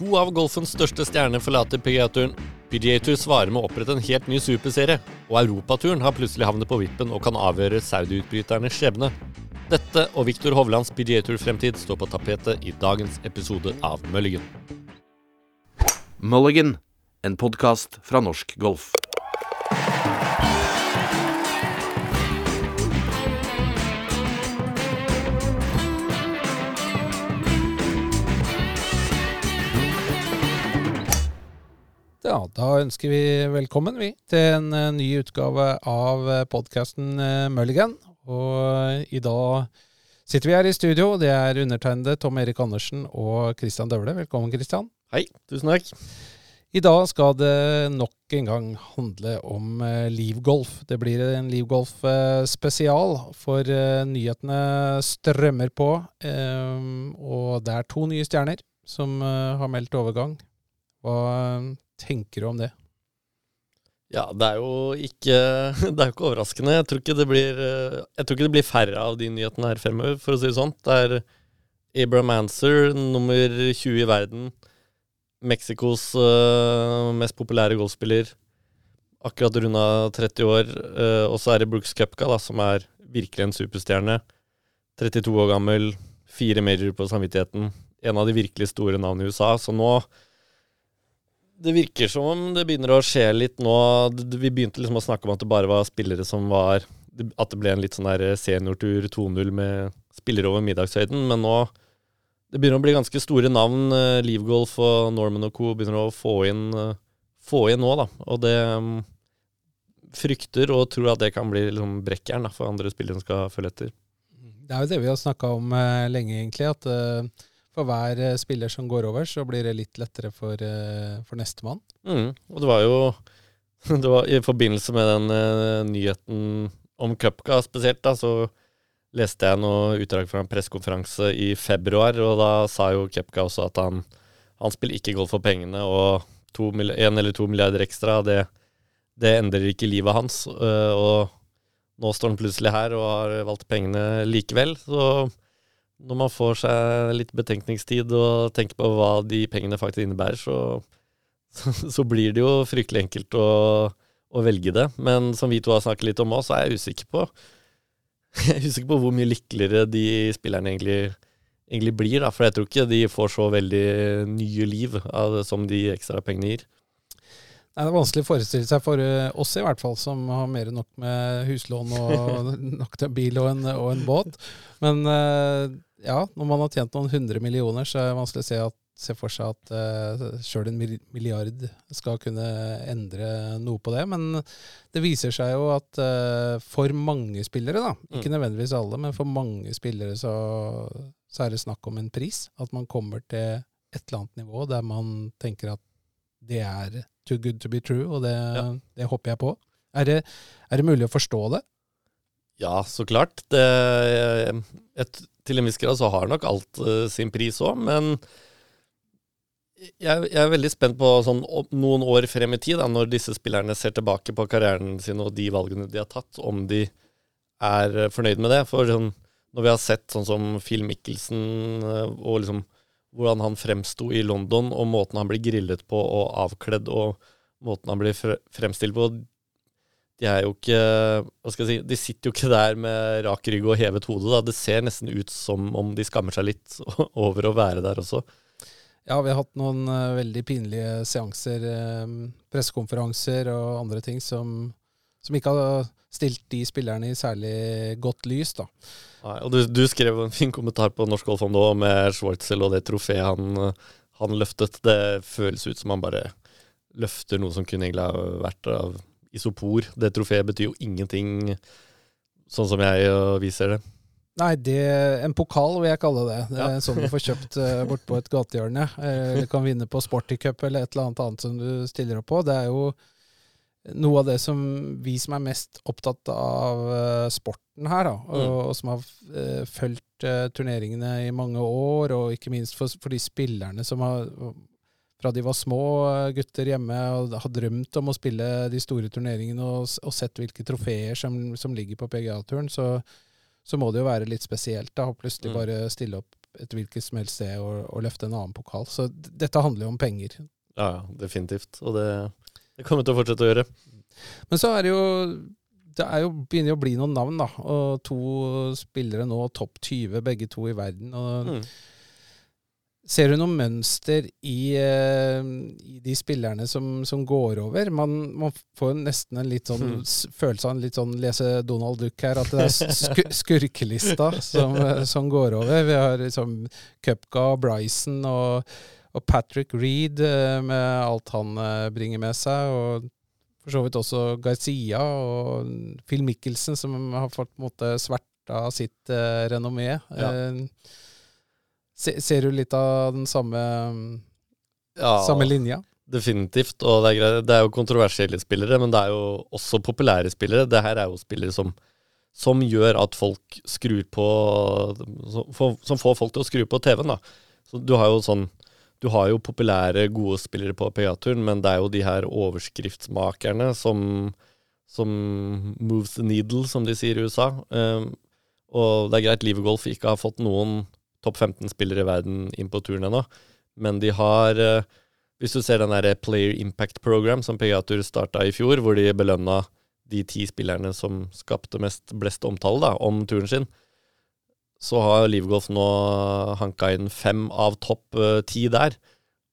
To av golfens største stjerner forlater PGA-turen. PGA-tur svarer med å opprette en helt ny superserie, og Europaturen har plutselig havnet på vippen og kan avgjøre Saudi-utbryternes skjebne. Dette og Viktor Hovlands PGA-tur-fremtid står på tapetet i dagens episode av Mulligan. Mulligan, en podkast fra norsk golf. Ja, da ønsker vi velkommen vi, til en eh, ny utgave av podkasten Mulligan. Og i dag sitter vi her i studio. Det er undertegnede Tom Erik Andersen og Christian Døvle. Velkommen, Christian. Hei, tusen takk. I dag skal det nok en gang handle om eh, livgolf. Det blir en livgolf-spesial, for eh, nyhetene strømmer på. Og det er to nye stjerner som har meldt overgang. Hva tenker du om det? Ja, det er jo ikke, det er ikke overraskende. Jeg tror ikke, blir, jeg tror ikke det blir færre av de nyhetene her fremover, for å si det sånn. Det er Abraham Anser, nummer 20 i verden. Mexicos uh, mest populære golfspiller. Akkurat runda 30 år. Uh, og så er det Brooks Cupka, som er virkelig en superstjerne. 32 år gammel, fire major på samvittigheten. En av de virkelig store navnene i USA. Så nå det virker som om det begynner å skje litt nå. Vi begynte liksom å snakke om at det bare var spillere som var At det ble en litt sånn der seniortur 2-0 med spillere over middagshøyden. Men nå det begynner å bli ganske store navn. Eh, Livgolf og Norman og co. begynner å få inn, eh, få inn nå, da. Og det um, frykter og tror at det kan bli liksom brekkjern for andre spillere som skal følge etter. Det er jo det vi har snakka om lenge, egentlig. At for hver uh, spiller som går over, så blir det litt lettere for, uh, for nestemann. Mm, og det var jo det var I forbindelse med den uh, nyheten om Cupca spesielt, da, så leste jeg noe utdrag fra en pressekonferanse i februar, og da sa jo Kepka også at han, han spiller ikke golf for pengene, og én eller to milliarder ekstra, det, det, endrer ikke livet hans. og nå står han plutselig her og har valgt pengene likevel, så når man får seg litt betenkningstid og tenker på hva de pengene faktisk innebærer, så, så, blir det jo fryktelig enkelt å, å, velge det. Men som vi to har snakket litt om òg, så er jeg usikker på Jeg er usikker på hvor mye lykkeligere de spillerne egentlig, egentlig blir. Da. For jeg tror ikke de får så veldig nye liv av som de ekstra pengene gir. Nei, Det er vanskelig å forestille seg for eh, oss, i hvert fall, som har mer enn nok med huslån og nok til bil og en, og en båt. Men uh, ja, når man har tjent noen hundre millioner, så er det vanskelig å se, at, se for seg at uh, sjøl en milliard skal kunne endre noe på det. Men det viser seg jo at uh, for mange spillere, da, ikke mm. nødvendigvis alle, men for mange spillere så, så, er det snakk om en pris. At man kommer til et eller annet nivå der man tenker at det er too good to be true, og det, ja. det hopper jeg på. Er det, er det mulig å forstå det? Ja, så klart. Det, et, til en viss grad så har nok alt uh, sin pris òg, men jeg, jeg, er veldig spent på sånn, noen år frem i tid, da, når disse spillerne ser tilbake på karrieren sin og de valgene de har tatt, om de er uh, fornøyd med det. For sånn, når vi har sett sånn som Phil Michelsen uh, og liksom hvordan han fremsto i London, og måten han blir grillet på og avkledd, og måten han blir fremstilt på de er jo ikke Hva skal jeg si De sitter jo ikke der med rak rygg og hevet hode. Da. Det ser nesten ut som om de skammer seg litt over å være der også. Ja, vi har hatt noen uh, veldig pinlige seanser, um, pressekonferanser og andre ting som, som, ikke har stilt de spillerne i særlig godt lys, da. Nei, og du, du, skrev en fin kommentar på Norsk Golf om det med Schwartzel og det trofeet han, han løftet. Det føles ut som han bare løfter noe som kunne egentlig ha vært av isopor. Det trofeet betyr jo ingenting, sånn som jeg uh, viser det. Nei, det, en pokal vil jeg kalle det. Det er ja. sånn du får kjøpt uh, bortpå et gatehjørne. Du uh, kan vinne på Sporty Cup eller et eller annet annet som du stiller opp på. Det er jo noe av det som vi som er mest opptatt av uh, sporten her, da, og, mm. og som har uh, fulgt turneringene i mange år, og ikke minst for, for de spillerne som har fra de var små eh, gutter hjemme og har drømt om å spille de store turneringene og, og sett hvilke trofeer som, som ligger på PGA-turen, så, så, må det jo være litt spesielt da, å plutselig mm. bare stille opp et hvilket som helst sted og, og løfte en annen pokal. Så dette handler jo om penger. Ja, ja, definitivt. Og det, det kommer til å fortsette å gjøre. Men så er det jo det er jo, begynner jo å bli noen navn, da. Og to spillere nå, topp 20, begge to i verden. Og Mm. Ser du noe mønster i, eh, i de spillerne som, som går over? Man, man får nesten en litt sånn Mm. følelse av en litt sånn lese Donald Duck her, at det er sk skurkelista som, eh, som går over. Vi har liksom Cupka, Bryson og, og Patrick Reed eh, med alt han bringer med seg. og for så vidt også Garcia og Phil Mikkelsen som har fått på en måte sverta sitt eh, renommé. Ja. Eh, se, ser du litt av den samme, Ja, samme linja? definitivt. Og det er, det er jo kontroversielle spillere, men det er jo også populære spillere. Det her er jo spillere som, som gjør at folk skrur på Som får folk til å skru på TV-en, da. Så du har jo sånn Du har jo populære, gode spillere på PGA-turen, men det er jo de her overskriftsmakerne som som moves the needle, som de sier i USA. Um, og det er greit Livergolf ikke har fått noen topp 15-spillere i verden inn på turen ennå, men de har eh, Hvis du ser den der Player Impact Program som PGA Tour starta i fjor, hvor de belønna de ti spillerne som skapte mest blest omtale da, om turen sin, så har Livgolf nå hanka inn fem av topp eh, ti der.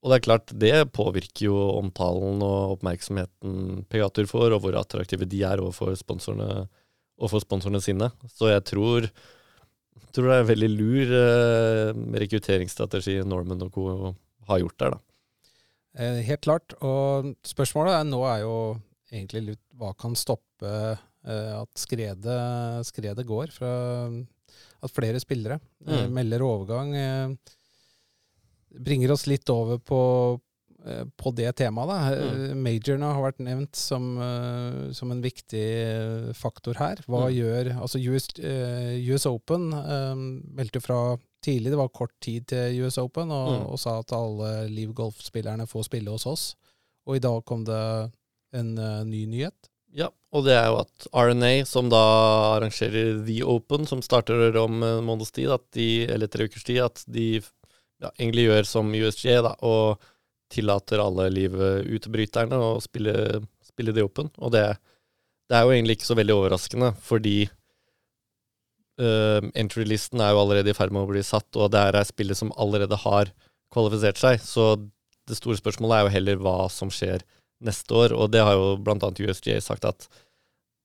Og det er klart, det påvirker jo omtalen og oppmerksomheten PGA Tour får, og hvor attraktive de er overfor sponsorene, overfor sponsorene sine. Så jeg tror, tror det er en veldig lur eh, rekrutteringsstrategi Norman og co. har gjort der, da. Eh, helt klart. Og spørsmålet er, nå er jo egentlig litt hva kan stoppe eh, at skredet, skredet går fra at flere spillere eh, Mm. melder overgang. Eh, bringer oss litt over på, på det temaet. Da. Eh, Majorene har vært nevnt som, eh, som en viktig eh, faktor her. Hva Mm. gjør Altså US, eh, US Open eh, meldte fra tidlig, det var kort tid til US Open, og, Mm. og sa at alle Liv Golf-spillerne får spille hos oss. Og i dag kom det en uh, ny nyhet. Ja, og det er jo at RNA, som da arrangerer The Open, som starter om en måneds tid, at de, eller tre ukers tid, at de ja, egentlig gjør som USG, da, og tillater alle livutbryterne å spille, spille The Open. Og det, det er jo egentlig ikke så veldig overraskende, fordi uh, entry-listen er jo allerede i ferd med å bli satt, og det er spillet som allerede har kvalifisert seg. Så det store spørsmålet er jo heller hva som skjer neste år, og det har jo annet USGA sagt at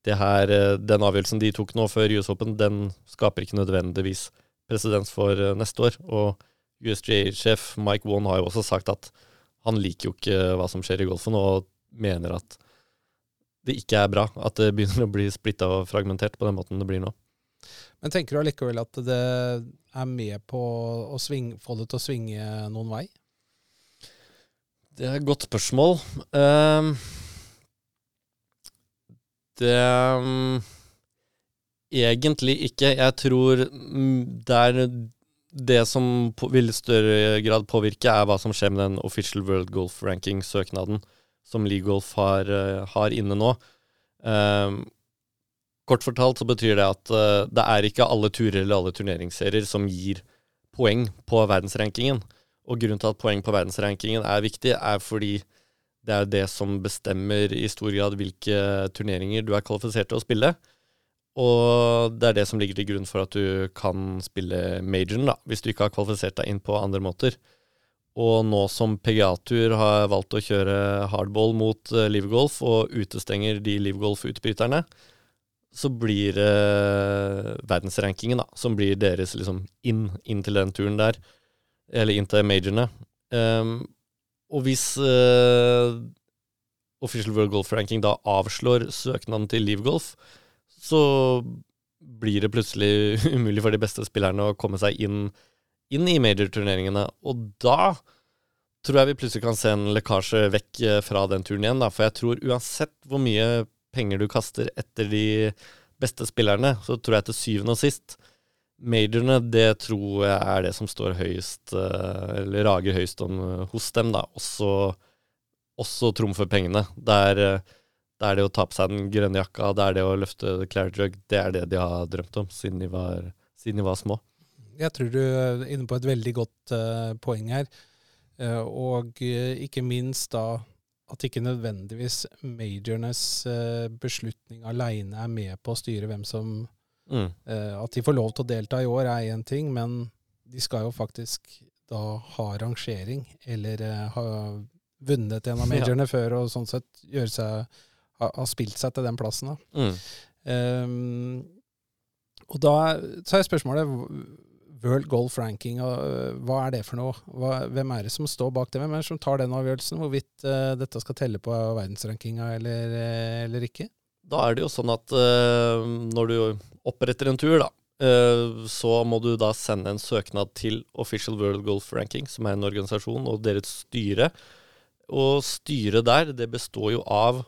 her, eh, den avgjørelsen de tok nå før US Open, den skaper ikke nødvendigvis presedens for eh, neste år. Og USGA-sjef Mike Won har jo også sagt at han liker jo ikke hva som skjer i golfen, og mener at det ikke er bra at det begynner å bli splitta og fragmentert på den måten det blir nå. Men tenker du allikevel at det er med på å svinge, få det til å svinge noen vei? Det er et godt spørsmål. Um, det um, Egentlig ikke. Jeg tror mm, det som vil i større grad påvirke, er hva som skjer med den Official World Golf Ranking-søknaden som League Golf har, eh, har inne nå. Um, kort fortalt så betyr det at uh, det er ikke alle turer eller alle turneringsserier som gir poeng på verdensrankingen. Og grunnen til at poeng på verdensrankingen er viktig, er fordi det er det som bestemmer i stor grad hvilke turneringer du er kvalifisert til å spille. Og det er det som ligger til grunn for at du kan spille majoren, da, hvis du ikke har kvalifisert deg inn på andre måter. Og nå som PGA-tur har valgt å kjøre hardball mot uh, livgolf og utestenger de livgolf-utbryterne, så blir det verdensrankingen da, som blir deres liksom inn, inn til den turen der eller inn til majorene. Um, og hvis uh, Official World Golf Ranking da avslår søknaden til Livgolf, så blir det plutselig umulig for de beste spillerne å komme seg inn, inn i majorturneringene. Og da tror jeg vi plutselig kan se en lekkasje vekk eh, fra den turen igjen. Da. For jeg tror uansett hvor mye penger du kaster etter de beste spillerne, så tror jeg til syvende og sist Majorene, det tror jeg er det som står høyest, eh, eller rager høyest om eh, hos dem, da. Også, også trumfer pengene. Det er, det er det å ta på seg den grønne jakka, det er det å løfte Claire Drug. Det er det de har drømt om siden de var, siden de var små. Jeg tror du er inne på et veldig godt uh, poeng her. Uh, og uh, ikke minst da at ikke nødvendigvis majornes beslutning aleine er med på å styre hvem som mm. At de får lov til å delta i år, er én ting, men de skal jo faktisk da ha rangering, eller ha vunnet en av majorene ja. før og sånn sett gjøre seg ha, har spilt seg til den plassen. da. Mm. Um, og da så er spørsmålet World Golf Ranking, øh, hva er det for noe? Hva, hvem er det som står bak det? Hvem er det som tar den avgjørelsen, hvorvidt uh, dette skal telle på verdensrankinga eller, øh, eller, ikke? Da er det jo sånn at uh, når du oppretter en tur, da, uh, så må du da sende en søknad til Official World Golf Ranking, som er en organisasjon, og deres styre. Og styret der, det består jo av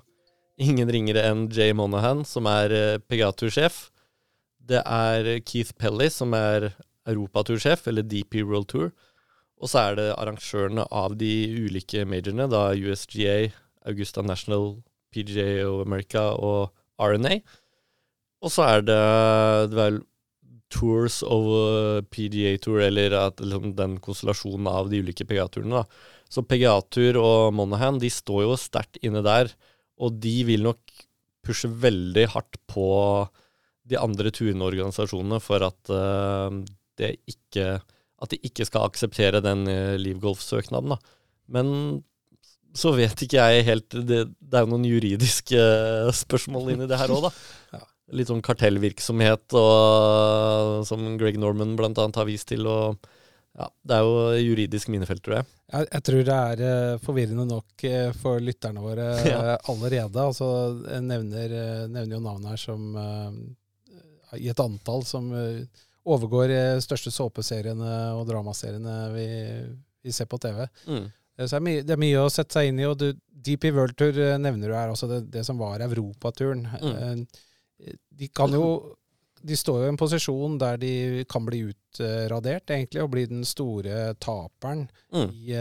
ingen ringere enn Jay Monahan, som er PGA-tursjef. Det er Keith Pelly, som er europatursjef, eller DP World Tour. Og så er det arrangørene av de ulike majorene, da USGA, Augusta National, PGA of America og RNA. Og så er det, det vel Tours of uh, PGA Tour, eller at, liksom, den konstellasjonen av de ulike PGA-turene. Så PGA-tur og Monahan de står jo sterkt inne der, og de vil nok pushe veldig hardt på de andre turende organisasjonene for at uh, det ikke At de ikke skal akseptere den uh, Livgolf-søknaden. Men så vet ikke jeg helt Det, det er jo noen juridiske uh, spørsmål inni det her òg, da. Litt sånn kartellvirksomhet og, som Greg Norman annet har vist til. og ja, Det er jo juridisk minefelt, tror jeg. Jeg, jeg tror det er uh, forvirrende nok uh, for lytterne våre ja. allerede. Altså, jeg nevner, nevner, jo navn her som i et antall som overgår de største såpeseriene og dramaseriene vi, vi ser på TV. Mm. Så det er, mye, det er, mye, å sette seg inn i. og du, DP World Tour nevner du her, altså det, det som var europaturen. Mm. De kan jo de står jo i en posisjon der de kan bli utradert, egentlig, og bli den store taperen mm. i,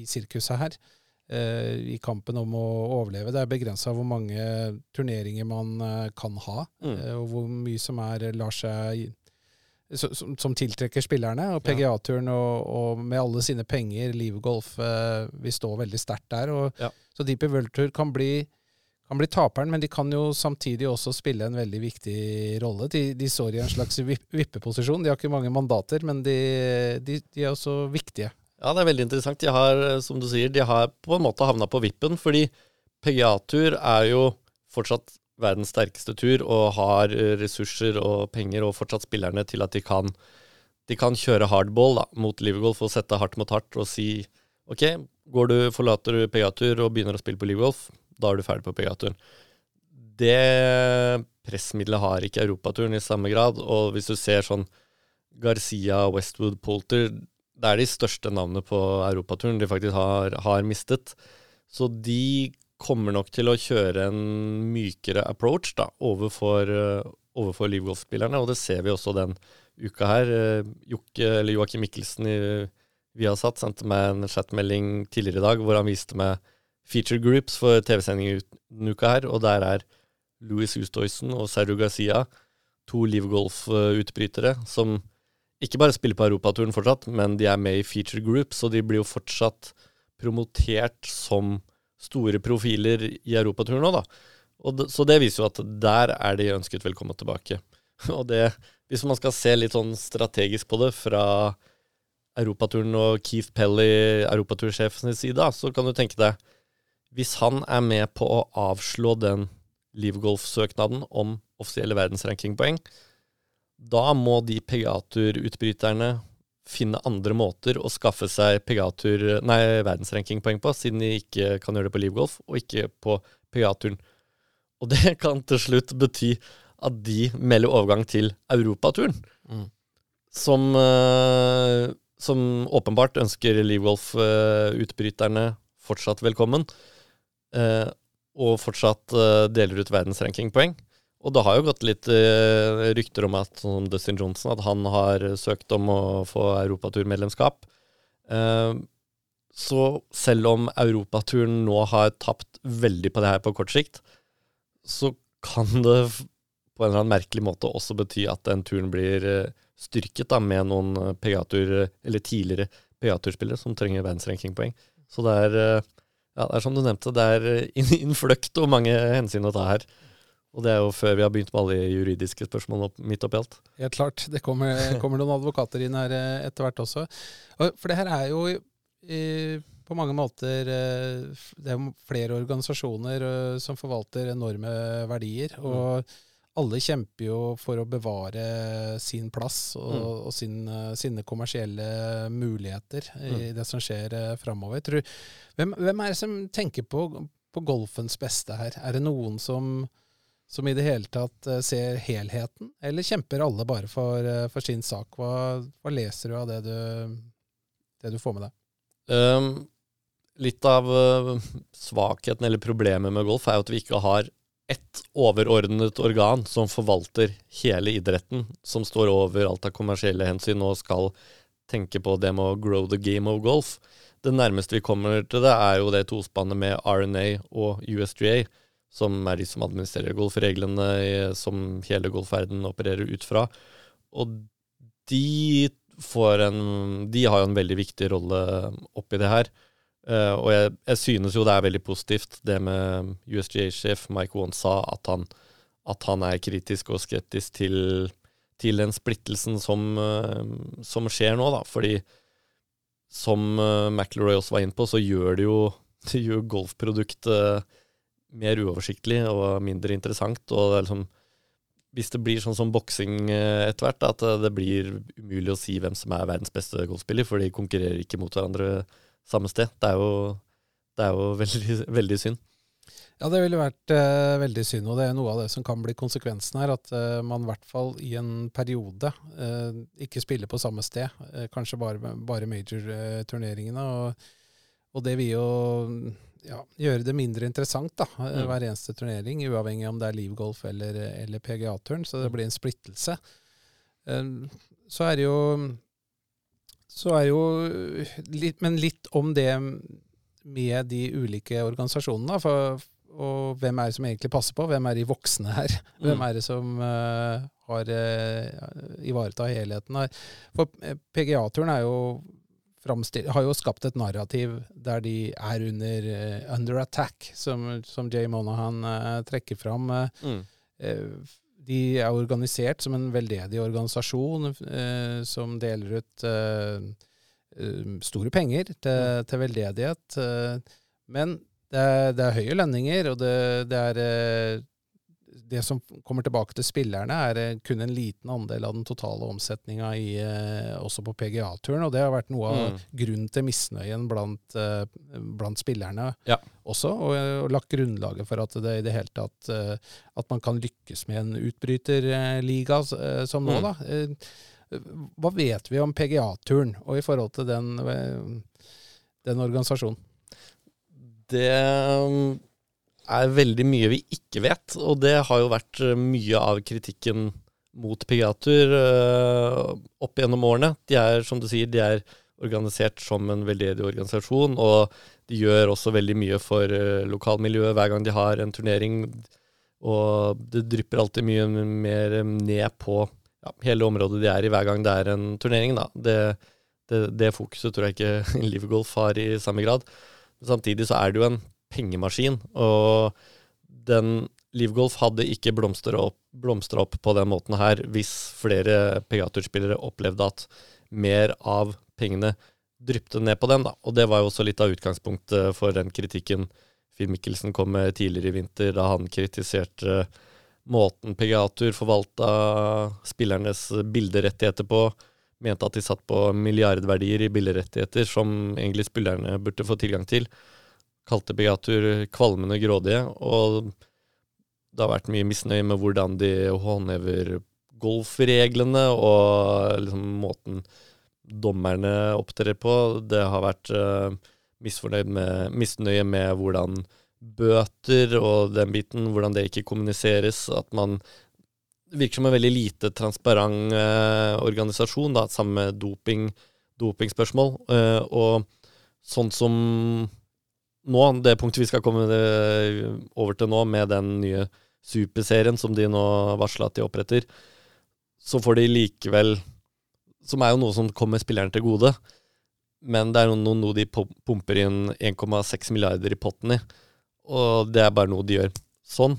i, sirkuset her. Eh, i kampen om å overleve. Det er begrensa hvor mange turneringer man eh, kan ha, mm. Eh, og hvor mye som er, lar seg som, som, tiltrekker spillerne. Og PGA-turen og, og, med alle sine penger, livgolf, eh, vil stå veldig sterkt der. Og, ja. Så Deepy World Tour kan bli, kan bli, taperen, men de kan jo samtidig også spille en veldig viktig rolle. De, de står i en slags vippeposisjon. De har ikke mange mandater, men de, de, de er også viktige. Ja, det er veldig interessant. De har, som du sier, de har på en måte havna på vippen, fordi PGA-tur er jo fortsatt verdens sterkeste tur og har ressurser og penger og fortsatt spillerne til at de kan, de kan kjøre hardball da, mot Livergolf og sette hardt mot hardt og si OK, går du, forlater du PGA-tur og begynner å spille på Livergolf, da er du ferdig på PGA-turen. Det pressmiddelet har ikke Europaturen i samme grad, og hvis du ser sånn Garcia, Westwood, Polter det er de største navnene på europaturen de faktisk har, har, mistet. Så de kommer nok til å kjøre en mykere approach da, overfor, uh, overfor livgolfspillerne, og det ser vi også den uka her. Uh, Jokke, eller Joakim Mikkelsen i Viasat sendte meg en chatmelding tidligere i dag hvor han viste meg feature groups for TV-sendinger denne uka her, og der er Louis Hustoysen og Sergio Garcia, to livgolf-utbrytere, som ikke bare spiller på europaturen fortsatt, men de er med i feature groups, og de blir jo fortsatt promotert som store profiler i europaturen òg, da. Og så det viser jo at der er de ønsket velkommen tilbake. Og det, hvis man skal se litt sånn strategisk på det fra europaturen og Keith Pelly, europatursjefens side, så kan du tenke deg Hvis han er med på å avslå den livgolf-søknaden om offisielle verdensrankingpoeng, da må de Pegatur-utbryterne finne andre måter å skaffe seg PGA-tur, nei, verdensrankingpoeng på, siden de ikke kan gjøre det på livgolf, og ikke på PGA-turen. Og det kan til slutt bety at de melder overgang til europaturen, mm. som, uh, som åpenbart ønsker livgolf-utbryterne fortsatt velkommen, og fortsatt uh, deler ut verdensrankingpoeng. Og det har jo gått litt uh, rykter om at som Dustin Johnson at han har søkt om å få europaturmedlemskap. Så selv om europaturen nå har tapt veldig på det her på kort sikt, så kan det på en eller annen merkelig måte også bety at den turen blir eh, styrket da, med noen eh, PGA-tur, eller tidligere PGA-turspillere som trenger verdensrankingpoeng. Så det er, eh, ja, det er som du nevnte, det er eh, innfløkt og mange hensyn å ta her. Og det er jo før vi har begynt med alle juridiske spørsmål opp, midt oppi alt. Helt klart. Det kommer, kommer noen advokater inn her eh, etter hvert også. For det her er jo i, på mange måter eh, Det er flere organisasjoner som forvalter enorme verdier. Og alle kjemper jo for å bevare sin plass og, Mm. og sin, eh, sine kommersielle muligheter i det som skjer uh, framover. Hvem, hvem er det som tenker på, på golfens beste her? Er det noen som som i det hele tatt eh, ser helheten, eller kjemper alle bare for, for sin sak? Hva, hva leser du av det du, det du får med deg? Um, litt av svakheten eller problemet med golf er jo at vi ikke har ett overordnet organ som forvalter hele idretten, som står over alt av kommersielle hensyn og skal tenke på det med å grow the game of golf. Det nærmeste vi kommer til det, er jo det tospannet med RNA og USGA, som er de som administrerer golfreglene som hele golfverden opererer ut fra. Og de en De har jo en veldig viktig rolle oppi det her. Eh, og jeg, jeg synes jo det er veldig positivt, det med USGA-sjef Mike Wan sa, at han, at han er kritisk og skeptisk til, til den splittelsen som, uh, som skjer nå, da. Fordi som uh, McIlroy også var inne på, så gjør det jo, det gjør golfproduktet mer uoversiktlig og mindre interessant. Og det er liksom hvis det blir sånn som boksing etter hvert, at det blir umulig å si hvem som er verdens beste golfspiller, for de konkurrerer ikke mot hverandre samme sted. Det er jo, det er jo veldig, veldig synd. Ja, det ville vært eh, veldig synd, og det er noe av det som kan bli konsekvensen her. At eh, man i hvert fall i en periode eh, ikke spiller på samme sted. Eh, kanskje bare, bare major-turneringene. og, og det vil jo ja, gjøre det mindre interessant, da, eh, Mm. hver eneste turnering. Uavhengig om det er livgolf eller, eller PGA-turn. Så det blir en splittelse. Eh, så er det jo så er jo litt, Men litt om det med de ulike organisasjonene. For, og hvem er det som egentlig passer på? Hvem er de voksne her? Hvem Mm. er det som uh, har uh, ivareta helheten her? For PGA-turen er jo har jo skapt et narrativ der de er under, uh, under attack, som, som Jay Monahan uh, trekker fram. Uh, Mm. De er organisert som en veldedig organisasjon eh, som deler ut eh, eh, store penger til, til veldedighet. eh, men det er, det er høye lønninger, og det, det er eh, det som kommer tilbake til spillerne, er eh, kun en liten andel av den totale omsetninga eh, også på PGA-turen. Og det har vært noe av Mm. grunnen til misnøyen blant, eh, blant spillerne Ja. også, og, og lagt grunnlaget for at det i det hele tatt At man kan lykkes med en utbryterliga som nå, Mm. da. Hva vet vi om PGA-turen, og i forhold til den, den organisasjonen? Det um, er veldig mye vi ikke vet, og det har jo vært uh, mye av kritikken mot PGA-tur uh, opp gjennom årene. De er, som du sier, de er organisert som en veldedig organisasjon, og de gjør også veldig mye for uh, lokalmiljøet hver gang de har en turnering. Og det drypper alltid mye mer ned på ja, hele området de er i hver gang det er en turnering. Da. Det, det, det fokuset tror jeg ikke Livergolf har i samme grad. Samtidig så er det jo en pengemaskin, og den Livgolf hadde ikke blomstra opp, opp på den måten her hvis flere PGA-turspillere opplevde at mer av pengene drypte ned på dem. Da. Og det var jo også litt av utgangspunktet for den kritikken Finn Mikkelsen kom med tidligere i vinter, da han kritiserte måten PGA-tur forvalta spillernes bilderettigheter på. Mente at de satt på milliardverdier i bilderettigheter som egentlig spillerne burde få tilgang til. Kalte PGA-tur kvalmende grådige. Og det har vært mye misnøye med hvordan de håndhever golfreglene og liksom måten dommerne opptrer på. Det har vært uh, med, misnøye med hvordan bøter og den biten, hvordan det ikke kommuniseres. At man virker som en veldig lite transparent eh, organisasjon, da, sammen med doping, dopingspørsmål. Eh, og sånn som nå, det punktet vi skal komme eh, over til nå, med den nye superserien som de nå varsla at de oppretter, så får de likevel Som er jo noe som kommer spilleren til gode. Men det er noe, noe de pumper inn 1,6 milliarder i potten i. Og det er bare noe de gjør sånn.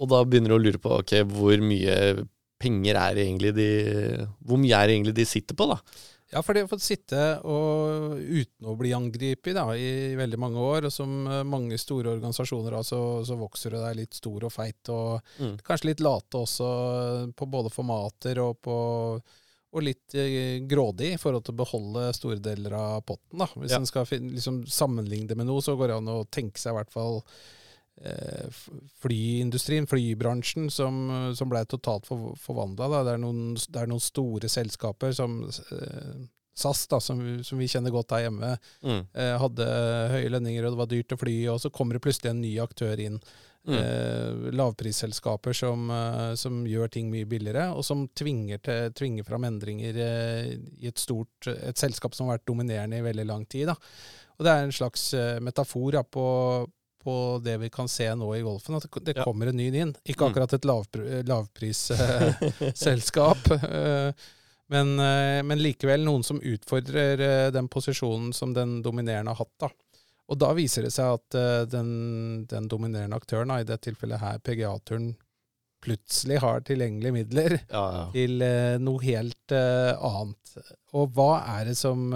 Og da begynner du å lure på ok, hvor mye penger er egentlig de Hvor mye er egentlig de sitter på, da? Ja, for de har fått sitte og, uten å bli angrepet i veldig mange år. Og som eh, mange store organisasjoner så, så, vokser du deg litt stor og feit, og mm. kanskje litt late også på både formater og på og litt eh, grådig i forhold til å beholde store deler av potten. da. Hvis ja. en skal liksom, sammenligne det med noe, så går det an å tenke seg i hvert fall Eh, flyindustrien, flybransjen, som, som ble totalt for, forvandla. Det, det, er noen store selskaper som eh, SAS, da, som, som, vi kjenner godt her hjemme, mm. eh, hadde høye lønninger, og det var dyrt å fly, og så kommer det plutselig en ny aktør inn. Mm. Eh, lavprisselskaper som, eh, som, gjør ting mye billigere, og som tvinger, til, tvinger fram endringer eh, i et stort et selskap som har vært dominerende i veldig lang tid. Da. Og Det er en slags metafor ja, på, på det vi kan se nå i golfen, at det kommer en ny inn. Ikke mm. akkurat et lavprisselskap, eh, men, eh, men, likevel noen som utfordrer eh, den posisjonen som den dominerende har hatt. da. Og da viser det seg at den, den dominerende aktøren, i dette tilfellet her PGA-turen, plutselig har tilgjengelige midler ja, ja. til noe helt annet. Og hva er det som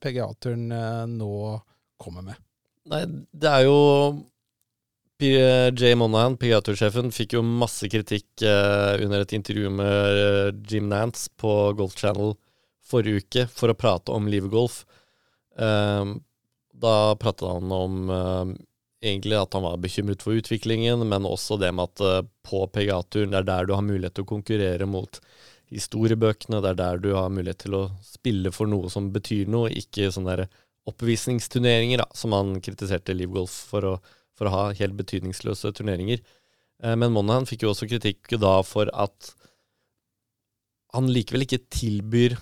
PGA-turen nå kommer med? Nei, det er jo Jay Monahan, PGA-tursjefen, fikk jo masse kritikk eh, under et intervju med eh, Jim Nance på Golf Channel forrige uke for å prate om livgolf. Eh, da pratet han om eh, egentlig at han var bekymret for utviklingen, men også det med at eh, på PGA-turen det er der du har mulighet til å konkurrere mot historiebøkene, det er der du har mulighet til å spille for noe som betyr noe, ikke sånn der oppvisningsturneringer, da, som han kritiserte Liv Golf for å, for å ha helt betydningsløse turneringer. Eh, men Monahan fikk jo også kritikk da for at han likevel ikke tilbyr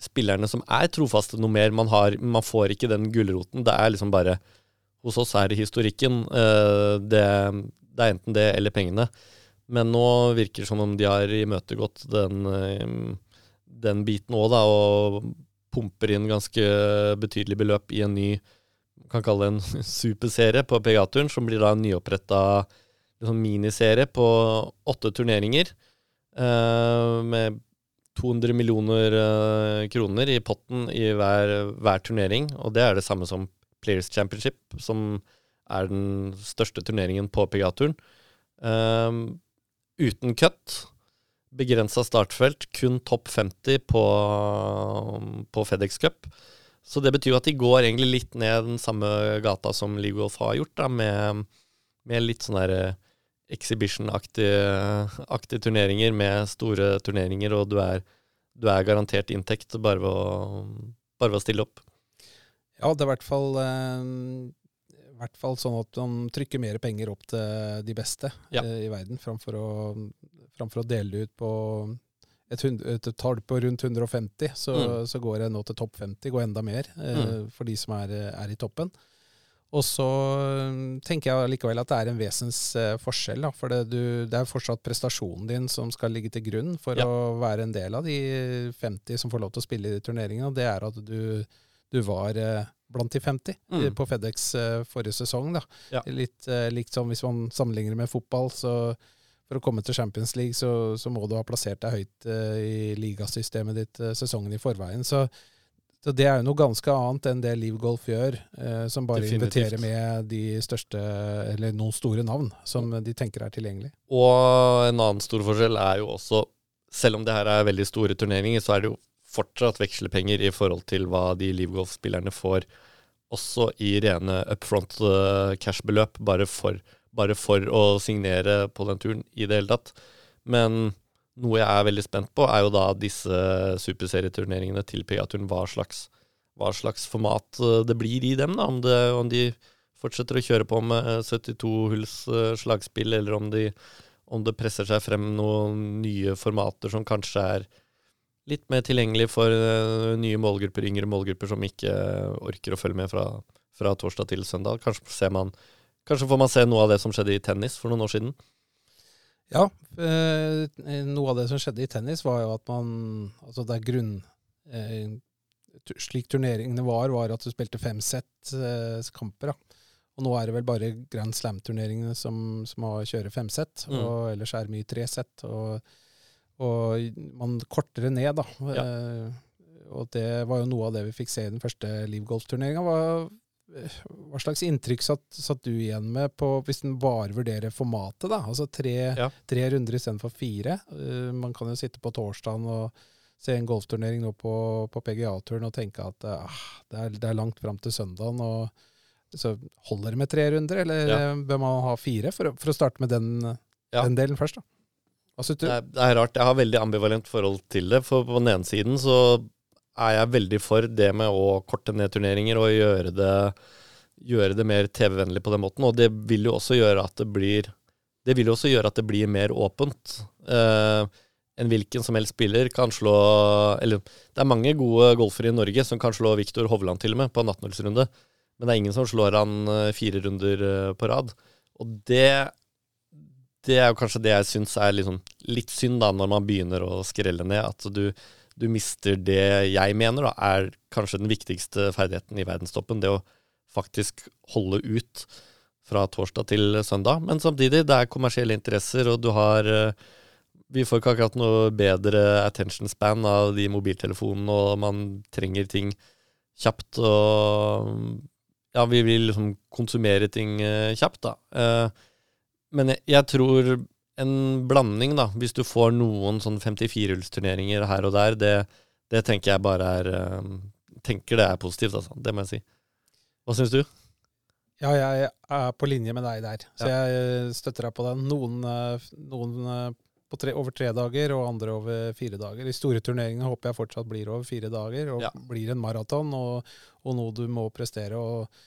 spillerne som er trofaste, noe mer. Man, har, man får ikke den gulroten. Det er liksom bare Hos oss er det historikken. Eh, det, det er enten det eller pengene. Men nå virker det som om de har imøtegått den, eh, den biten òg, da. Og pumper inn ganske betydelig beløp i en ny kan kalle det en superserie på PGA-turen, som blir da en nyoppretta liksom, miniserie på åtte turneringer. Eh, med 200 millioner eh, kroner i potten i hver, hver, turnering. Og det er det samme som Players Championship, som er den største turneringen på PGA-turen. Eh, uten cut begrensa startfelt, kun topp 50 på, på, FedEx Cup. Så det betyr jo at de går egentlig litt ned den samme gata som League Golf har gjort, da, med, med litt sånn der eh, exhibition-aktige turneringer med store turneringer, og du er, du er garantert inntekt bare ved, å, bare ved å stille opp. Ja, det er i hvert fall eh, hvert fall sånn at man trykker mer penger opp til de beste ja. eh, i verden, framfor å, framfor å dele ut på et, et, tall på rundt 150, så, mm. så, går det nå til topp 50, går enda mer eh, mm. for de som er, er, i toppen. Og så mm, tenker jeg likevel at det er en vesens eh. Da, for det, du, det, er fortsatt prestasjonen din som skal ligge til grunn for ja. å være en del av de 50 som får lov til å spille i turneringen. Og det er at du, du var eh, blant de 50 mm. på Fedex uh, forrige sesong. Da. Ja. Litt uh, likt som hvis man sammenligner med fotball, så for å komme til Champions League, så, så må du ha plassert deg høyt i ligasystemet ditt sesongen i forveien. Så, så, det er jo noe ganske annet enn det Liv Golf gjør, som bare Definitivt. inviterer med de største, eller noen store navn, som de tenker er tilgjengelig. Og en annen stor forskjell er jo også, selv om det her er veldig store turneringer, så er det jo fortsatt vekslepenger i forhold til hva de livgolf-spillerne får, også i rene upfront uh, cash-beløp, bare, bare, for å signere på den turen i det hele tatt. Men noe jeg er veldig spent på, er jo da disse superserieturneringene til PGA-turen. Hva, hva, slags format uh, det blir i dem, da. Om, det, om de fortsetter å kjøre på med 72 hulls uh, slagspill, eller om, de, om det presser seg frem noen nye formater som kanskje er litt mer tilgjengelig for uh, nye målgrupper, yngre målgrupper som ikke uh, orker å følge med fra, fra, torsdag til søndag. Kanskje, man, kanskje får man se noe av det som skjedde i tennis for noen år siden? Ja. Eh, noe av det som skjedde i tennis, var jo at man Altså det er grunn eh, Slik turneringene var, var at du spilte fem sett eh, kamper. da. Og nå er det vel bare Grand Slam-turneringene som, som har kjører fem sett, Mm. og ellers er det mye tre sett. Og, og man kortere ned, da. Ja. Eh, og det var jo noe av det vi fikk se i den første Liv Golf-turneringa. Hva, hva slags inntrykk satt, satt du igjen med på, hvis en bare vurderer formatet? da? Altså tre, Ja. tre runder istedenfor fire. Eh, man kan jo sitte på torsdagen og se en golfturnering nå på, på PGA-turen og tenke at ah, det, er, det er langt fram til søndagen. og så Holder det med tre runder, eller Ja. eh, bør man ha fire? For, for å starte med den, den delen først. da. Syns du? Det er, det er rart. Jeg har veldig ambivalent forhold til det. For på den ene siden så er jeg veldig for det med å korte ned turneringer og gjøre det, gjøre det mer TV-vennlig på den måten. Og det vil jo også gjøre at det blir Det vil jo også gjøre at det blir mer åpent. Eh, en hvilken som helst spiller kan slå Eller det er mange gode golfere i Norge som kan slå Viktor Hovland til og med på en 18-hullsrunde. Men det er ingen som slår han eh, fire runder eh, på rad. Og det det er jo kanskje det jeg syns er liksom litt synd, da, når man begynner å skrelle ned. At du, du mister det jeg mener da, er kanskje den viktigste ferdigheten i verdenstoppen. Det å faktisk holde ut fra torsdag til søndag. Men samtidig, det er kommersielle interesser, og du har eh, Vi får ikke akkurat noe bedre attention span av de mobiltelefonene, og man trenger ting kjapt. Og ja, vi vil liksom konsumere ting eh, kjapt, da. Men jeg, jeg tror en blanding, da, hvis du får noen sånn 54-hullsturneringer her og der, det, det tenker jeg bare er eh, Tenker det er positivt, altså. Det må jeg si. Hva syns du? Ja, jeg er på linje med deg der, så jeg støtter deg på den. Noen, eh, noen eh, på tre, over tre dager, og andre over fire dager. De store turneringene håper jeg fortsatt blir over fire dager, og Ja. blir en maraton, og, og noe du må prestere og,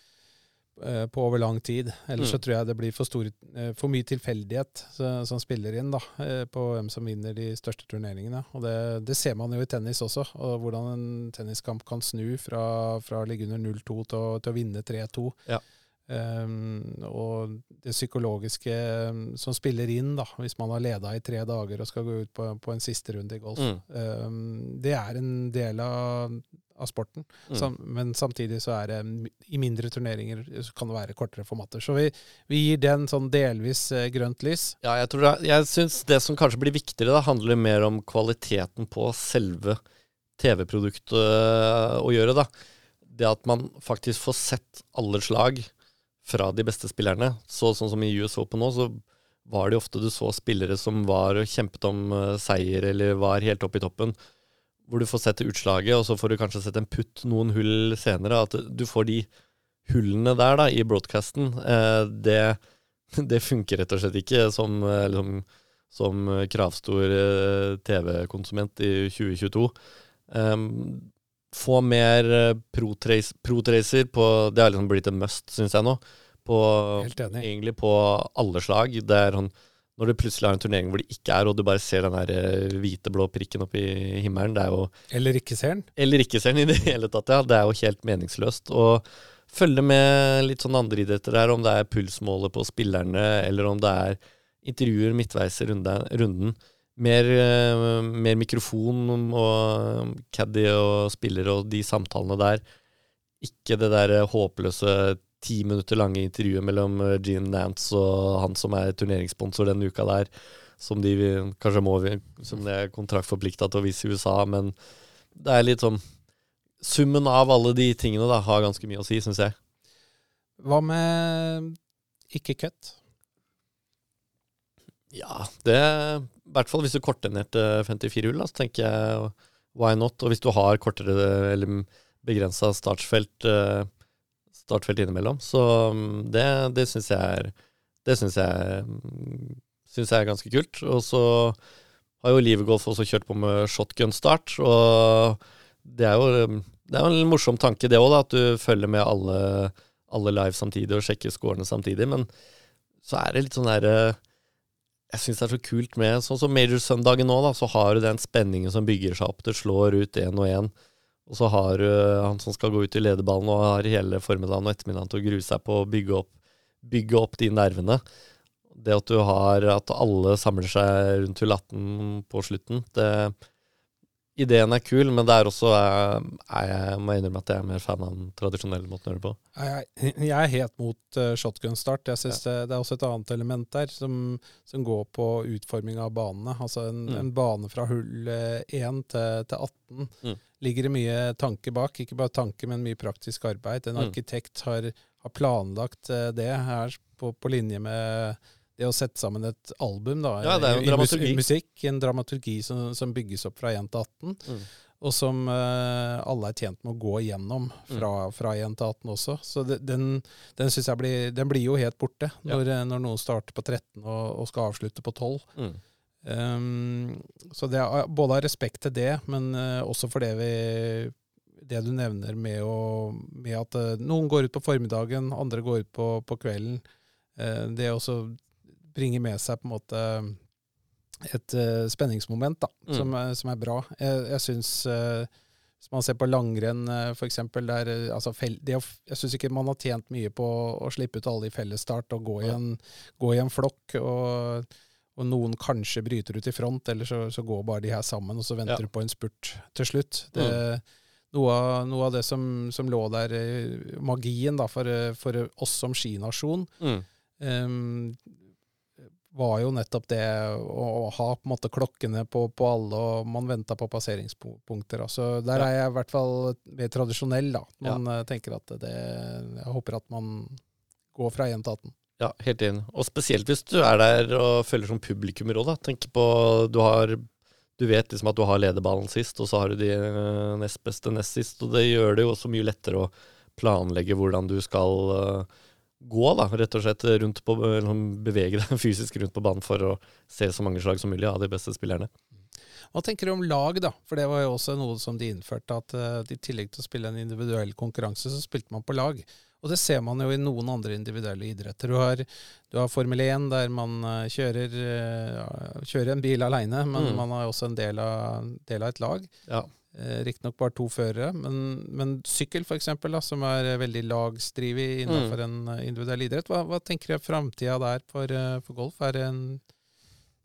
på over lang tid. Ellers Mm. så tror jeg det blir for, stor, eh, for mye tilfeldighet som spiller inn da, eh, på hvem som vinner de største turneringene. Og det, det ser man jo i tennis også, og hvordan en tenniskamp kan snu fra, fra å ligge under 0-2 til, til å vinne 3-2. Ja. Um, og det psykologiske um, som spiller inn, da, hvis man har leda i tre dager og skal gå ut på, på en siste runde i golf, Mm. um, det er en del av, av sporten. Mm. Sam, men samtidig så er det i mindre turneringer så kan det være kortere formater. Så vi, vi gir den sånn delvis eh, grønt lys. Ja, jeg tror det, jeg syns det som kanskje blir viktigere, da, handler mer om kvaliteten på selve TV-produktet øh, å gjøre, da. Det at man faktisk får sett alle slag fra de beste spillerne. Så, sånn som i US Open nå, så var det ofte du så spillere som var og kjempet om øh, seier, eller var helt oppe i toppen. Hvor du får sett utslaget, og så får du kanskje sett en putt noen hull senere. At du får de hullene der da, i broadcasten. Eh, det, det funker rett og slett ikke som, eh, liksom, som kravstor eh, TV-konsument i 2022. Um, få mer pro-trace- pro-tracer på Det har liksom blitt en must, syns jeg nå. På, egentlig på alle slag. Det er sånn når du plutselig har en turnering hvor det ikke er, og du bare ser den der eh, hvite-blå prikken opp i himmelen, det er jo Eller ikke ser den. eller ikke ser den i det hele tatt, ja. Det er jo helt meningsløst. Og følge med litt sånn andre idretter der, om det er pulsmålet på spillerne, eller om det er intervjuer midtveis i runden. Mer, eh, mer mikrofon og caddy og spillere og de samtalene der. Ikke det der eh, håpløse ti minutter lange intervjuet mellom eh, Gene Nance og han som er turneringssponsor denne uka der, som de vi- kanskje må Som det er kontraktforplikta til å vise i USA, men det er litt sånn Summen av alle de tingene da har ganske mye å si, syns jeg. Hva med ikke cut? Ja, det I hvert fall hvis du korter ned til 54 hull, da, så tenker jeg why not? Og hvis du har kortere eller begrensa startsfelt eh, startfelt innimellom, så mm, det, det syns jeg jeg, mm, jeg er ganske kult. Og så har jo Livegolf også kjørt på med shotgun-start, og det er jo mm, det er en morsom tanke, det òg, at du følger med alle, alle live samtidig og sjekker scorene samtidig. Men så er det litt sånn derre Jeg syns det er så kult med Sånn som Major-søndagen nå, da, så har du den spenningen som bygger seg opp. Det slår ut én og én. Og så har du han som skal gå ut i lederballen og har hele formiddagen og ettermiddagen til å grue seg på å bygge opp, bygge opp de nervene. Det at du har at alle samler seg rundt hull 18 på slutten, det Ideen er kul, men det er også er, er jeg må innrømme at jeg er mer fan av den tradisjonelle måten å gjøre det på. Jeg, jeg er helt mot uh, shotgun-start. Jeg synes det, det, er også et annet element der som, som går på utforming av banene. Altså en, mm. en bane fra hull 1 til, til 18 mm. ligger det mye tanke bak. Ikke bare tanke, men mye praktisk arbeid. En mm. arkitekt har, har planlagt det her på, på linje med det å sette sammen et album, da, ja, er en dramaturgi. I musikk, en dramaturgi som, som, bygges opp fra 1 til 18, mm. og som uh, alle er tjent med å gå igjennom fra, mm. fra 1 til 18 også. Så det, den, den syns jeg blir, den blir jo helt borte når, ja. når noen starter på 13 og, og skal avslutte på 12. Mm. Um, så det er både av respekt til det, men uh, også for det vi det du nevner med, å, med at uh, noen går ut på formiddagen, andre går ut på, på kvelden. Uh, det også bringer med seg på en måte et uh, spenningsmoment da, mm. som, som, er bra. Jeg, jeg syns uh, Hvis man ser på langrenn f.eks. altså, Jeg syns ikke man har tjent mye på å slippe ut alle i fellesstart og gå i en, gå i en flokk. og og noen kanskje bryter ut i front, eller så, så går bare de her sammen, og så venter ja. du på en spurt til slutt. Det, mm. noe, av, noe, av, det som, som, lå der, magien da, for, for oss som skinasjon, mm. um, var jo nettopp det å, ha på en måte klokkene på, på alle, og man venta på passeringspunkter. Altså, der ja. er jeg i hvert fall mer tradisjonell. da. Man ja. Eh, tenker at det Jeg håper at man går fra 1 til 18. Ja, helt enig. Og spesielt hvis du er der og følger som publikummer òg, da. Tenk på du har du vet liksom at du har lederballen sist, og så har du de eh, nest beste nest sist. Og det gjør det jo også mye lettere å planlegge hvordan du skal uh, gå, da, rett og slett rundt på, bevege deg fysisk rundt på banen for å se så mange slag som mulig av de beste spillerne. Hva tenker du om lag, da? For det var jo også noe som de innførte, at uh, i tillegg til å spille en individuell konkurranse, så spilte man på lag. Og det ser man jo i noen andre individuelle idretter. Du har, du har Formel 1, der man uh, kjører, uh, kjører, en bil aleine, men mm. man har også en del av, del av et lag. Ja. Eh, Riktignok bare to førere, men, men sykkel f.eks., som er veldig lagstrivig innenfor mm. en eh, individuell idrett. Hva, hva tenker du framtida der for, eh, for, golf? Er det, en,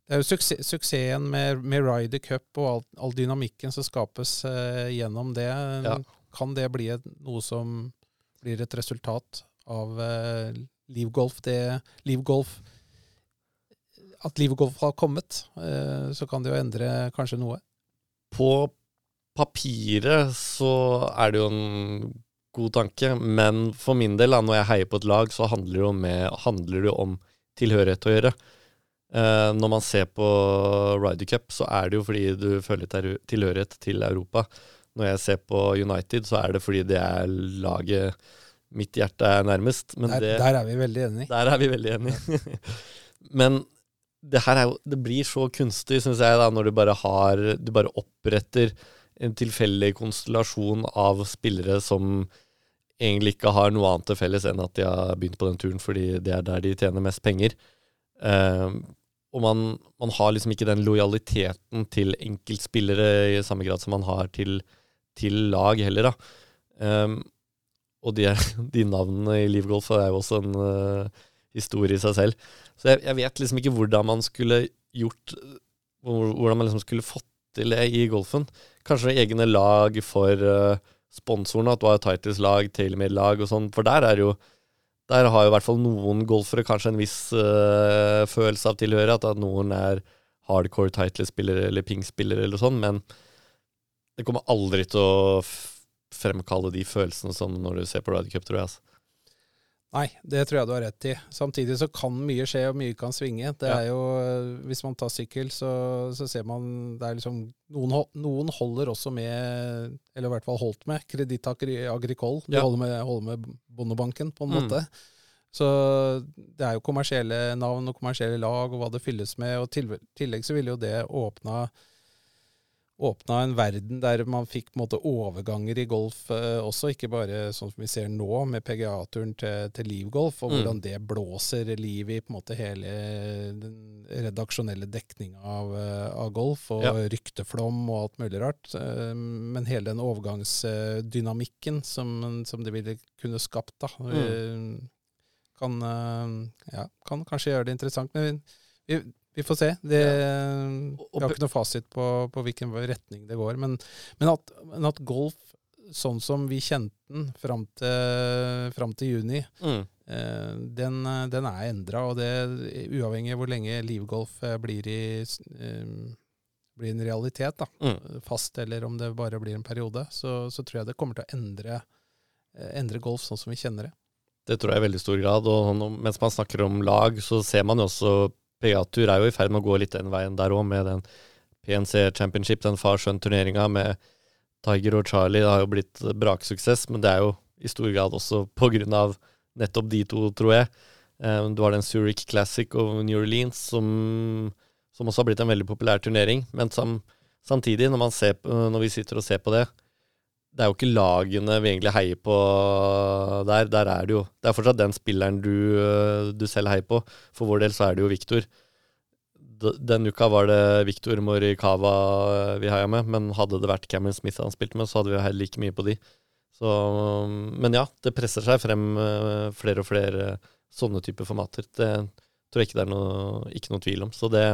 det er jo suksess, suksessen med, med Ryder Cup og all, all, dynamikken som skapes eh, gjennom det. Ja. Kan det bli et, noe som blir et resultat av eh, livgolf? Det livgolf At livgolf har kommet, eh, så kan det jo endre kanskje noe. På papiret så er det jo en god tanke, men for min del, da, når jeg heier på et lag, så handler det jo, med, handler det om tilhørighet å gjøre. Eh, når man ser på Ryder Cup, så er det jo fordi du føler tilhørighet til Europa. Når jeg ser på United, så er det fordi det er laget mitt hjerte er nærmest. Der, det, der, er vi veldig enige. Der er vi veldig enige. men det her er jo Det blir så kunstig, syns jeg, da, når du bare har Du bare oppretter en tilfeldig konstellasjon av spillere som egentlig ikke har noe annet til felles enn at de har begynt på den turen fordi det er der de tjener mest penger. Uh, og man, man, har liksom ikke den lojaliteten til enkeltspillere i samme grad som man har til, til lag heller, da. Um, og de, de, navnene i Livgolf er jo også en uh, historie i seg selv. Så jeg, jeg, vet liksom ikke hvordan man skulle gjort Hvordan man liksom skulle fått til det i golfen. Kanskje egne lag for uh, sponsorene, at du har Titles-lag, TaylorMade-lag og sånn. For der er jo Der har jo i hvert fall noen golfere kanskje en viss uh, følelse av tilhørighet. At noen er hardcore Titles-spillere eller ping-spillere eller sånn. Men det kommer aldri til å fremkalle de følelsene som når du ser på Ryder Cup, tror jeg. altså. Nei, det tror jeg du har rett i. Samtidig så kan mye skje, og mye kan svinge. Det er jo, Hvis man tar sykkel, så, så ser man det er liksom noen, noen, holder også med, eller i hvert fall holdt med, kredittaker i Agricol. De ja. holder, med, holder med Bondebanken, på en mm. måte. Så det er jo kommersielle navn og kommersielle lag, og hva det fylles med. og til, tillegg så ville jo det åpna åpna en verden der man fikk måte overganger i golf eh, også, ikke bare sånn som vi ser nå, med PGA-turen til, til livgolf, og mm. hvordan det blåser liv i måte hele den redaksjonelle dekninga av, eh, av, golf, og ja. rykteflom og alt mulig rart. Eh, men hele den overgangsdynamikken som, som det ville kunne skapt, da. Mm. kan, eh, ja, kan kanskje gjøre det interessant. Men vi, vi får se. Det, vi har ikke noe fasit på, på hvilken retning det går. Men, men, at, men, at, golf, sånn som vi kjente den fram til, fram til juni, mm. eh, den, den, er endra. Og det, uavhengig av hvor lenge livgolf eh, blir, i, eh, blir en realitet, da, mm. fast eller om det bare blir en periode, så, så tror jeg det kommer til å endre Eh, endre golf sånn som vi kjenner det. Det tror jeg i veldig stor grad. Og mens man snakker om lag, så ser man jo også PGA-tur er jo i ferd med å gå litt den veien der òg, med den PNC Championship, den far sønn-turneringa med Tiger og Charlie. Det har jo blitt braksuksess, men det er jo i stor grad også på grunn av nettopp de to, tror jeg. Eh, du har den Zurich Classic og New Orleans, som, som også har blitt en veldig populær turnering. Men som, samtidig, når, på, når vi sitter og ser på det, det er jo ikke lagene vi egentlig heier på der. Der er det jo Det er fortsatt den spilleren du, du selv heier på. For vår del så er det jo Viktor. Den uka var det Viktor Morikawa vi heia med, men hadde det vært Cameron Smith han spilte med, så hadde vi heiet like mye på de. Så, men ja, det presser seg frem eh, flere og flere sånne typer formater. Det tror jeg ikke det er noe, ikke noe tvil om. Så det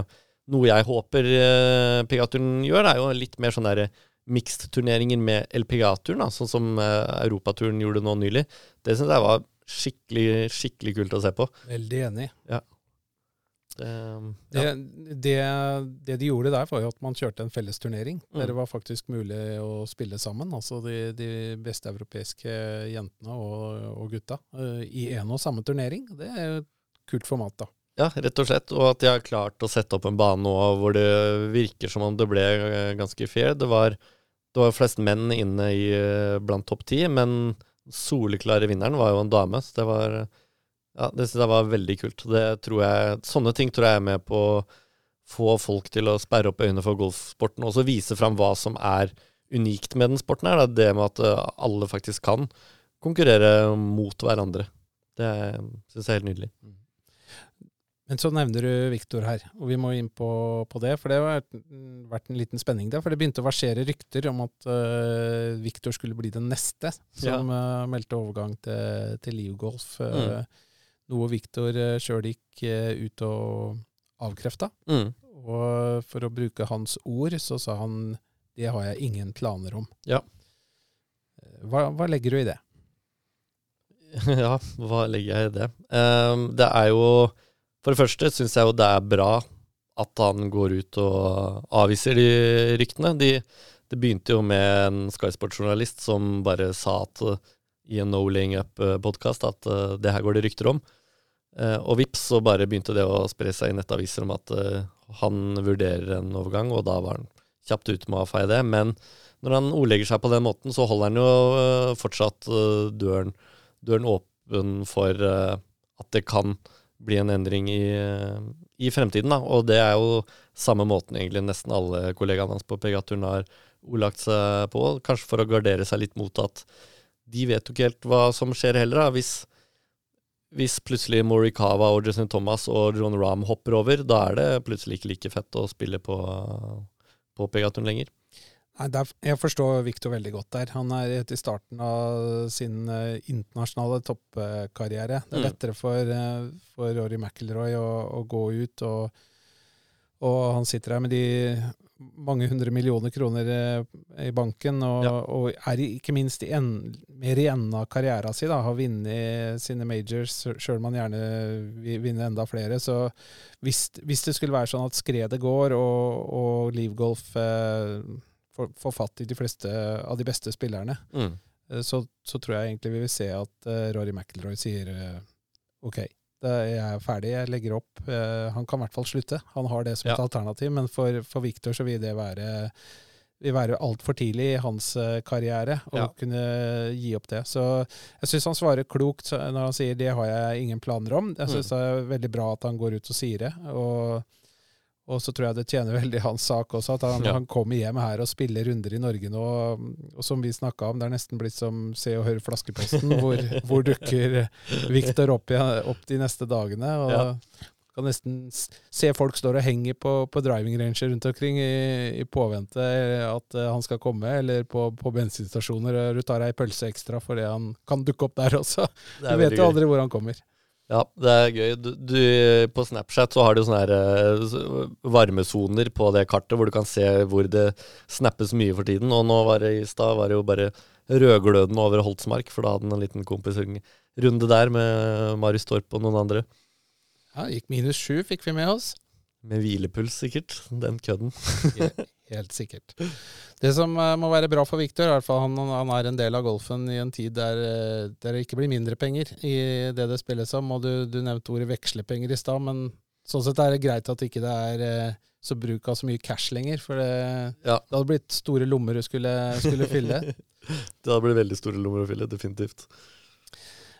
noe jeg håper eh, PGA-turen gjør, er jo litt mer sånn derre mixed-turneringer med LPGA-turen, sånn som uh, Europaturen gjorde nå nylig. Det syns jeg var skikkelig, skikkelig kult å se på. Veldig enig. Ja. Det, ja. det, det, det, de gjorde der, var jo at man kjørte en fellesturnering. Mm. Der det var faktisk mulig å spille sammen. Altså de, de beste europeiske jentene og, og gutta uh, i en og samme turnering. Det er jo et kult format, da. Ja, rett og slett. Og at de har klart å sette opp en bane nå hvor det virker som om det ble eh, ganske fair. Det var det var flest menn inne i, eh, blant topp ti, men soleklare vinneren var jo en dame. Så det var Ja, det synes jeg var veldig kult. Det tror jeg, sånne ting tror jeg er med på å få folk til å sperre opp øynene for golfsporten, og også vise fram hva som er unikt med den sporten her. Det med at eh, alle faktisk kan konkurrere mot hverandre. Det syns jeg er helt nydelig. Men så nevner du Viktor her, og vi må inn på, på, det. For det har vært en liten spenning der. For det begynte å versere rykter om at uh, Viktor skulle bli den neste som ja. uh, meldte overgang til, til livgolf. Uh, mm. Noe Viktor uh, sjøl gikk ut og avkrefta. Mm. Og for å bruke hans ord, så sa han det har jeg ingen planer om. Ja. Hva, hva legger du i det? ja, hva legger jeg i det? Um, det er jo for det første syns jeg jo det er bra at han går ut og avviser de ryktene. De, det begynte jo med en Sky Sport-journalist som bare sa at uh, i en No Laying Up-podkast at uh, det her går det rykter om. Uh, og vips, så bare begynte det å spre seg i nettaviser om at han vurderer en overgang, og da var han kjapt ute med å avfeie det. Men når han ordlegger seg på den måten, så holder han jo fortsatt døren, døren åpen for at det kan bli en endring i, i fremtiden. Da. Og det er jo samme måten egentlig nesten alle kollegaene hans på PGA-turen har ordlagt seg på. Kanskje for å gardere seg litt mot at de vet jo ikke helt hva som skjer heller. Da. Hvis, hvis plutselig Morikawa og Justin Thomas og John Rahm hopper over, da er det plutselig ikke like fett å spille på, på PGA-turen lenger. Nei, der, jeg forstår Viktor veldig godt der. Han er i starten av sin uh, internasjonale toppkarriere. Det er mm. lettere for, uh, for Rory McIlroy å, å, gå ut, og, og, han sitter her med de mange hundre millioner kroner uh, i banken, og, ja. og er ikke minst i en, mer i enden av karrieren sin. Har vunnet sine majors, sjøl om han gjerne vil vinne enda flere. Så hvis, hvis, det skulle være sånn at skredet går, og, og Livgolf få fatt i de fleste av de beste spillerne, mm. Eh, så, så, tror jeg egentlig vi vil se at uh, Rory McIlroy sier uh, OK, da er jeg ferdig, jeg legger opp. Han kan i hvert fall slutte. Han har det som ja. et alternativ, men for, for Victor så vil det være vil være altfor tidlig i hans karriere å ja. kunne gi opp det. Så jeg syns han svarer klokt når han sier 'det har jeg ingen planer om'. Jeg syns mm. det er veldig bra at han går ut og sier det. og og så tror jeg det tjener veldig hans sak også, at han, ja. han kommer hjem her og spiller runder i Norge nå. Og som vi snakka om, det er nesten blitt som Se og Hør flaskeposten. hvor, hvor dukker Viktor opp, opp, de neste dagene? og ja. Kan nesten se folk står og henger på, på driving ranger rundt omkring i, i påvente at uh, han skal komme, eller på, på bensinstasjoner. Du tar ei pølse ekstra fordi han kan dukke opp der også. Du vet jo aldri hvor han kommer. Ja, det er gøy. Du, du, på Snapchat så har du sånne eh, varmesoner på det kartet, hvor du kan se hvor det snappes mye for tiden. Og nå var det i stad var det jo bare rødglødende over Holtsmark, for da hadde han en liten kompisrunde der med Marius Torp og noen andre. Ja, Gikk minus sju, fikk vi med oss. Med hvilepuls, sikkert. Den kødden. Helt sikkert. Det som uh, må være bra for Viktor, er at han, han er en del av golfen i en tid der, uh, der, det ikke blir mindre penger i det det spilles om. Og du, du nevnte ordet vekslepenger i stad, men sånn sett er det greit at ikke det er uh, så bruk av så mye cash lenger. For det, ja. det hadde blitt store lommer du skulle, skulle fylle. det hadde blitt veldig store lommer å fylle, definitivt.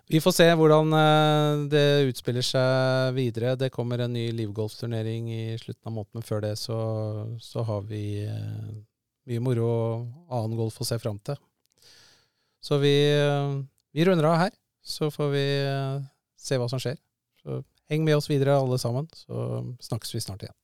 Vi får se hvordan eh, det utspiller seg videre. Det kommer en ny livgolfturnering i slutten av måneden. Før det så, så har vi eh, mye moro og annen golf å se fram til. Så vi, eh, vi runder av her. Så får vi se hva som skjer. Så heng med oss videre alle sammen, så snakkes vi snart igjen.